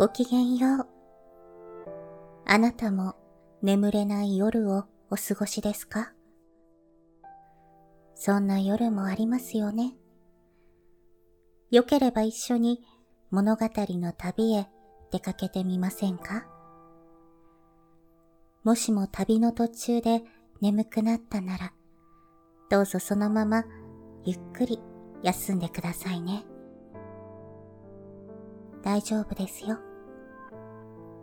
ごきげんよう。あなたも眠れない夜をお過ごしですか？そんな夜もありますよね。よければ一緒に物語の旅へ出かけてみませんか？もしも旅の途中で眠くなったなら、どうぞそのままゆっくり休んでくださいね。大丈夫ですよ。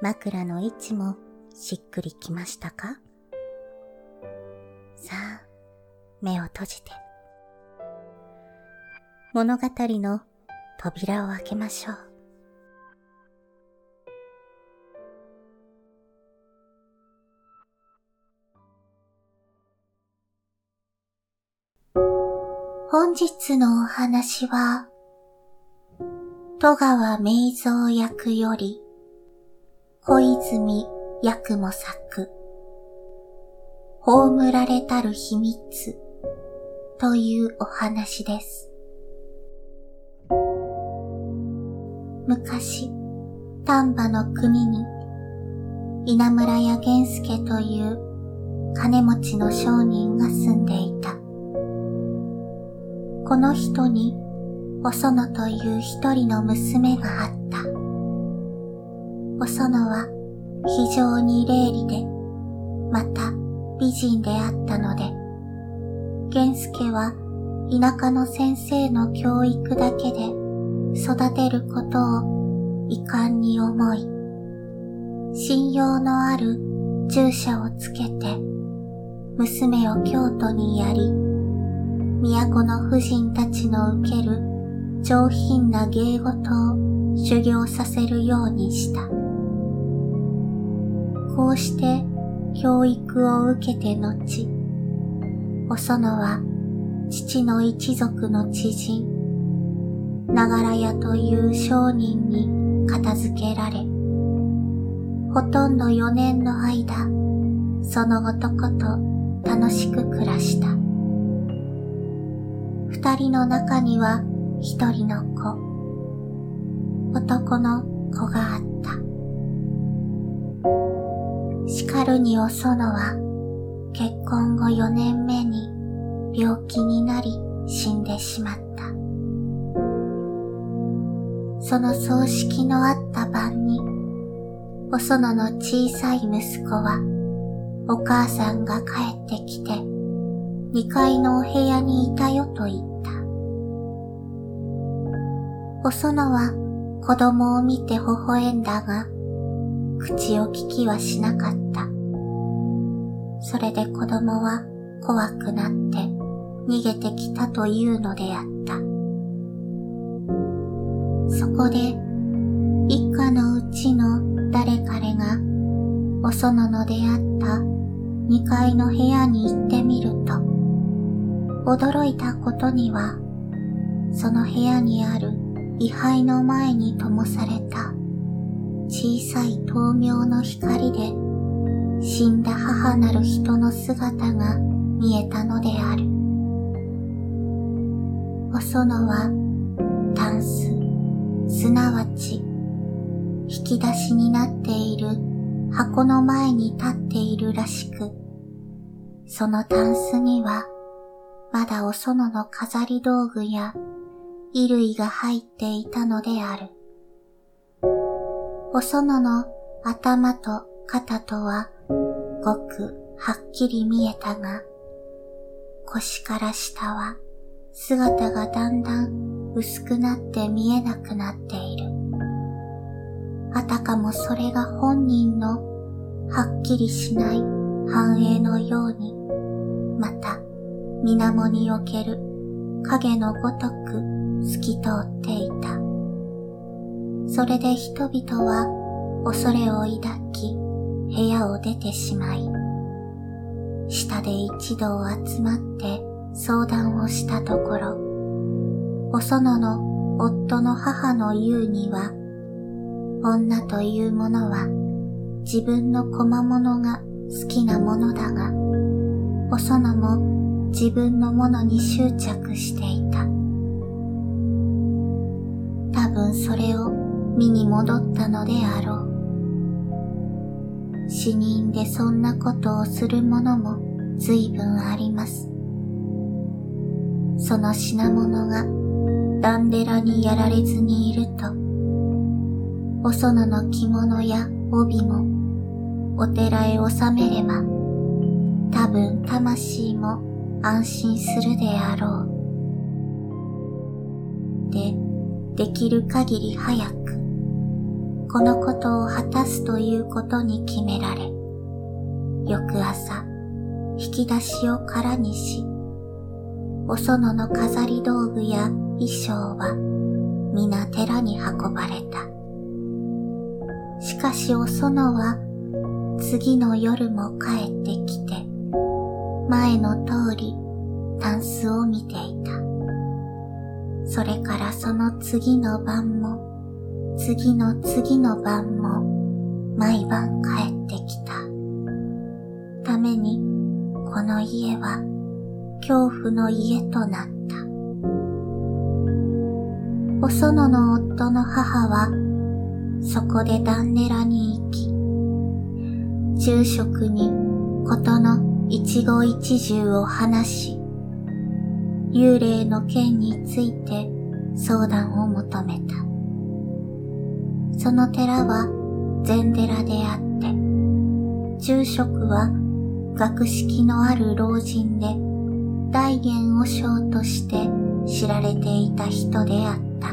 枕の位置もしっくりきましたか？さあ、目を閉じて。物語の扉を開けましょう。本日のお話は、戸川名蔵役より、小泉八雲作、葬られたる秘密というお話です。昔、丹波の国に、稲村屋源助という金持ちの商人が住んでいた。この人に、お園という一人の娘があった。お園は非常に霊理で、また美人であったので、源助は田舎の先生の教育だけで育てることを遺憾に思い、信用のある従者をつけて、娘を京都にやり、都の婦人たちの受ける上品な芸事を修行させるようにした。こうして教育を受けて後、お園は父の一族の知人、ながら屋という商人に片付けられ、ほとんど4年の間、その男と楽しく暮らした。二人の中には一人の子、男の子があった。叱るにおそのは結婚後4年目に病気になり死んでしまった。その葬式のあった晩に、お園のの小さい息子は、お母さんが帰ってきて、2階のお部屋にいたよと言った。お園は子供を見て微笑んだが、口を聞きはしなかった。それで子供は怖くなって逃げてきたというのであった。そこで一家のうちの誰彼がお園の出会った二階の部屋に行ってみると、驚いたことには、その部屋にある位牌の前に灯された小さい灯明の光で死んだ母なる人の姿が見えたのである。お園はタンス、すなわち引き出しになっている箱の前に立っているらしく、そのタンスにはまだお園の飾り道具や衣類が入っていたのである。お園の頭と肩とはごくはっきり見えたが、腰から下は姿がだんだん薄くなって見えなくなっている。あたかもそれが本人のはっきりしない繁栄のように、また水面における影のごとく透き通っていた。それで人々は恐れを抱き部屋を出てしまい、下で一同集まって相談をしたところ、お園の夫の母の言うには、女というものは自分の小物が好きなものだが、お園も自分のものに執着していた。多分それを身に戻ったのであろう。死人でそんなことをする者も随分あります。その品物がダンデラにやられずにいると、お園の着物や帯もお寺へ収めれば、多分魂も安心するであろう。で、できる限り早く、このことを果たすということに決められ、翌朝、引き出しを空にし、お園の飾り道具や衣装は皆寺に運ばれた。しかしお園は次の夜も帰ってきて、前の通りタンスを見ていた。それからその次の晩も、次の次の晩も、毎晩帰ってきた。ために、この家は恐怖の家となった。お園の夫の母は、そこでダンネラに行き、住職にことの一期一重を話し、幽霊の件について相談を求めた。その寺は禅寺であって、住職は学識のある老人で大元和尚として知られていた人であった。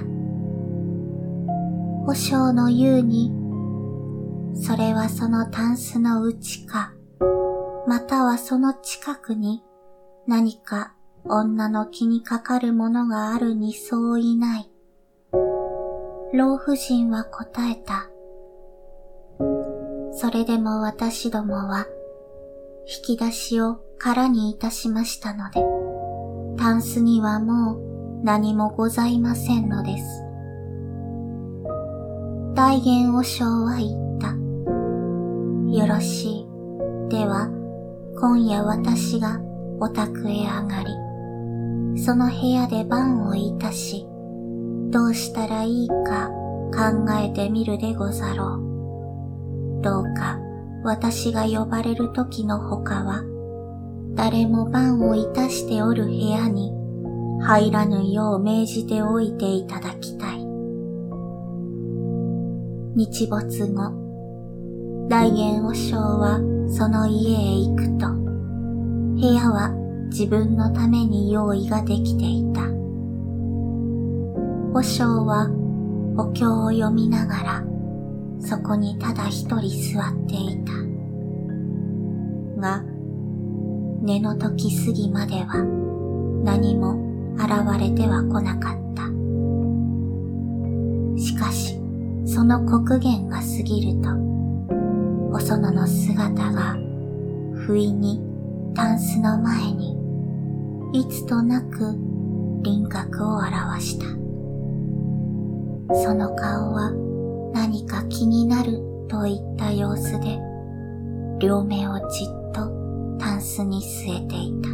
和尚の言うに、それはそのタンスの内か、またはその近くに何か女の気にかかるものがあるにそういない。老婦人は答えた。それでも私どもは引き出しを空にいたしましたので、タンスにはもう何もございませんのです。大元和尚は言った。よろしい。では、今夜私がお宅へ上がり、その部屋で晩をいたし、どうしたらいいか考えてみるでござろう。どうか私が呼ばれる時のほかは、誰も番をいたしておる部屋に入らぬよう命じておいていただきたい。日没後、大元和尚はその家へ行くと、部屋は自分のために用意ができていた。和尚はお経を読みながら、そこにただ一人座っていた。が、寝の時過ぎまでは何も現れては来なかった。しかし、その刻限が過ぎると、お園の姿が不意にタンスの前にいつとなく輪郭を表した。その顔は何か気になるといった様子で両目をじっとタンスに据えていた。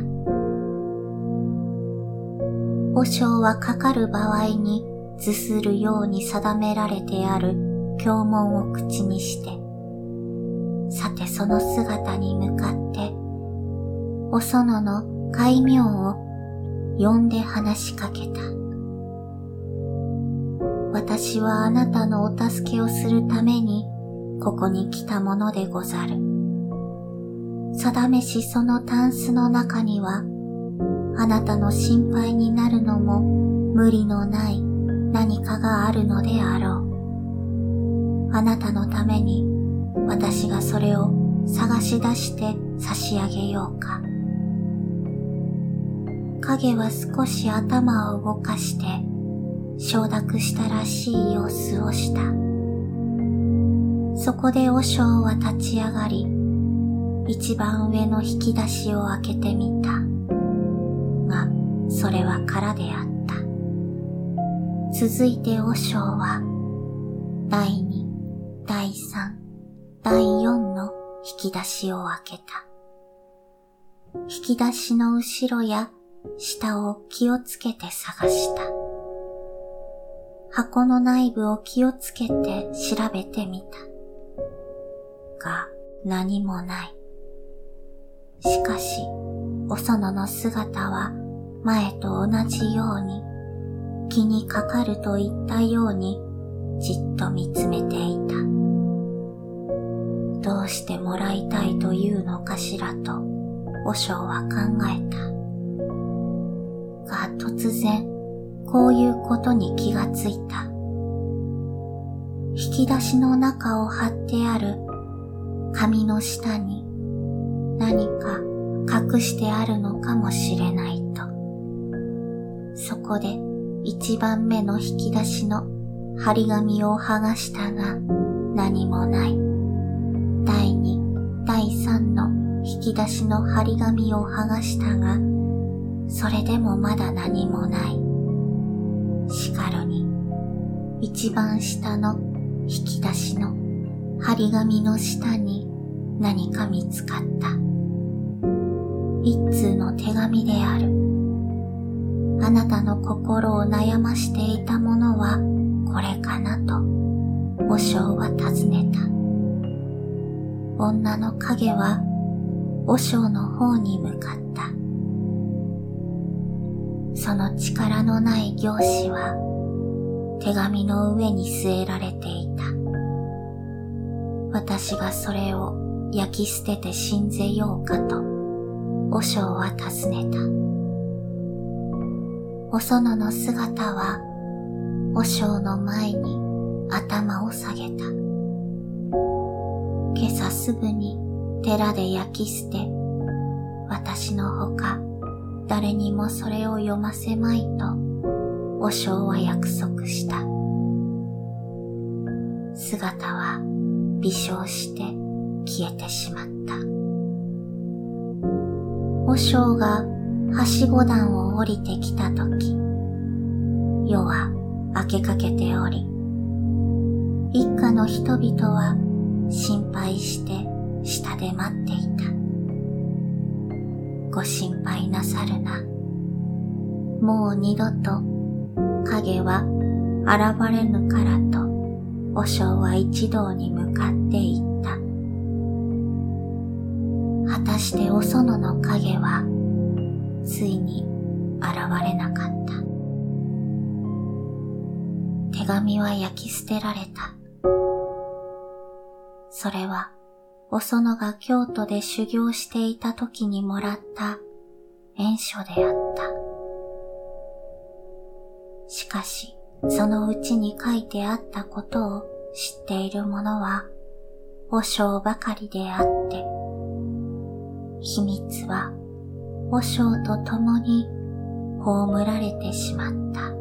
保証はかかる場合に図するように定められてある経文を口にして、さてその姿に向かって、お園の戒名を呼んで話しかけた。私はあなたのお助けをするためにここに来たものでござる。定めしそのタンスの中には、あなたの心配になるのも無理のない何かがあるのであろう。あなたのために私がそれを探し出して差し上げようか。影は少し頭を動かして承諾したらしい様子をした。そこで和尚は立ち上がり、一番上の引き出しを開けてみた。が、それは空であった。続いて和尚は、第二、第三、第四の引き出しを開けた。引き出しの後ろや下を気をつけて探した。箱の内部を気をつけて調べてみた。が何もない。しかし、お園の姿は前と同じように気にかかると言ったようにじっと見つめていた。どうしてもらいたいというのかしらと、和尚は考えた。が突然、こういうことに気がついた。引き出しの中を貼ってある紙の下に何か隠してあるのかもしれないと。そこで一番目の引き出しの張り紙を剥がしたが何もない。第二、第三の引き出しの張り紙を剥がしたが、それでもまだ何もない。しかるに、一番下の引き出しの張り紙の下に何か見つかった。一通の手紙である。あなたの心を悩ましていたものはこれかなと、和尚は尋ねた。女の影は、和尚の方に向かった。その力のない行子は、手紙の上に据えられていた。私がそれを焼き捨てて死んぜようかと、和尚は尋ねた。お園の姿は和尚の前に頭を下げた。今朝すぐに寺で焼き捨て、私のほか誰にもそれを読ませまいと、和尚は約束した。姿は微笑して消えてしまった。和尚がはしご段を降りてきたとき、夜は明けかけており、一家の人々は心配して下で待っていた。ご心配なさるな。もう二度と影は現れぬからと、和尚は一同に向かって言った。果たしてお園の影は、ついに現れなかった。手紙は焼き捨てられた。それは、お園が京都で修行していた時にもらった縁書であった。しかし、そのうちに書いてあったことを知っている者は、和尚ばかりであって、秘密は和尚と共に葬られてしまった。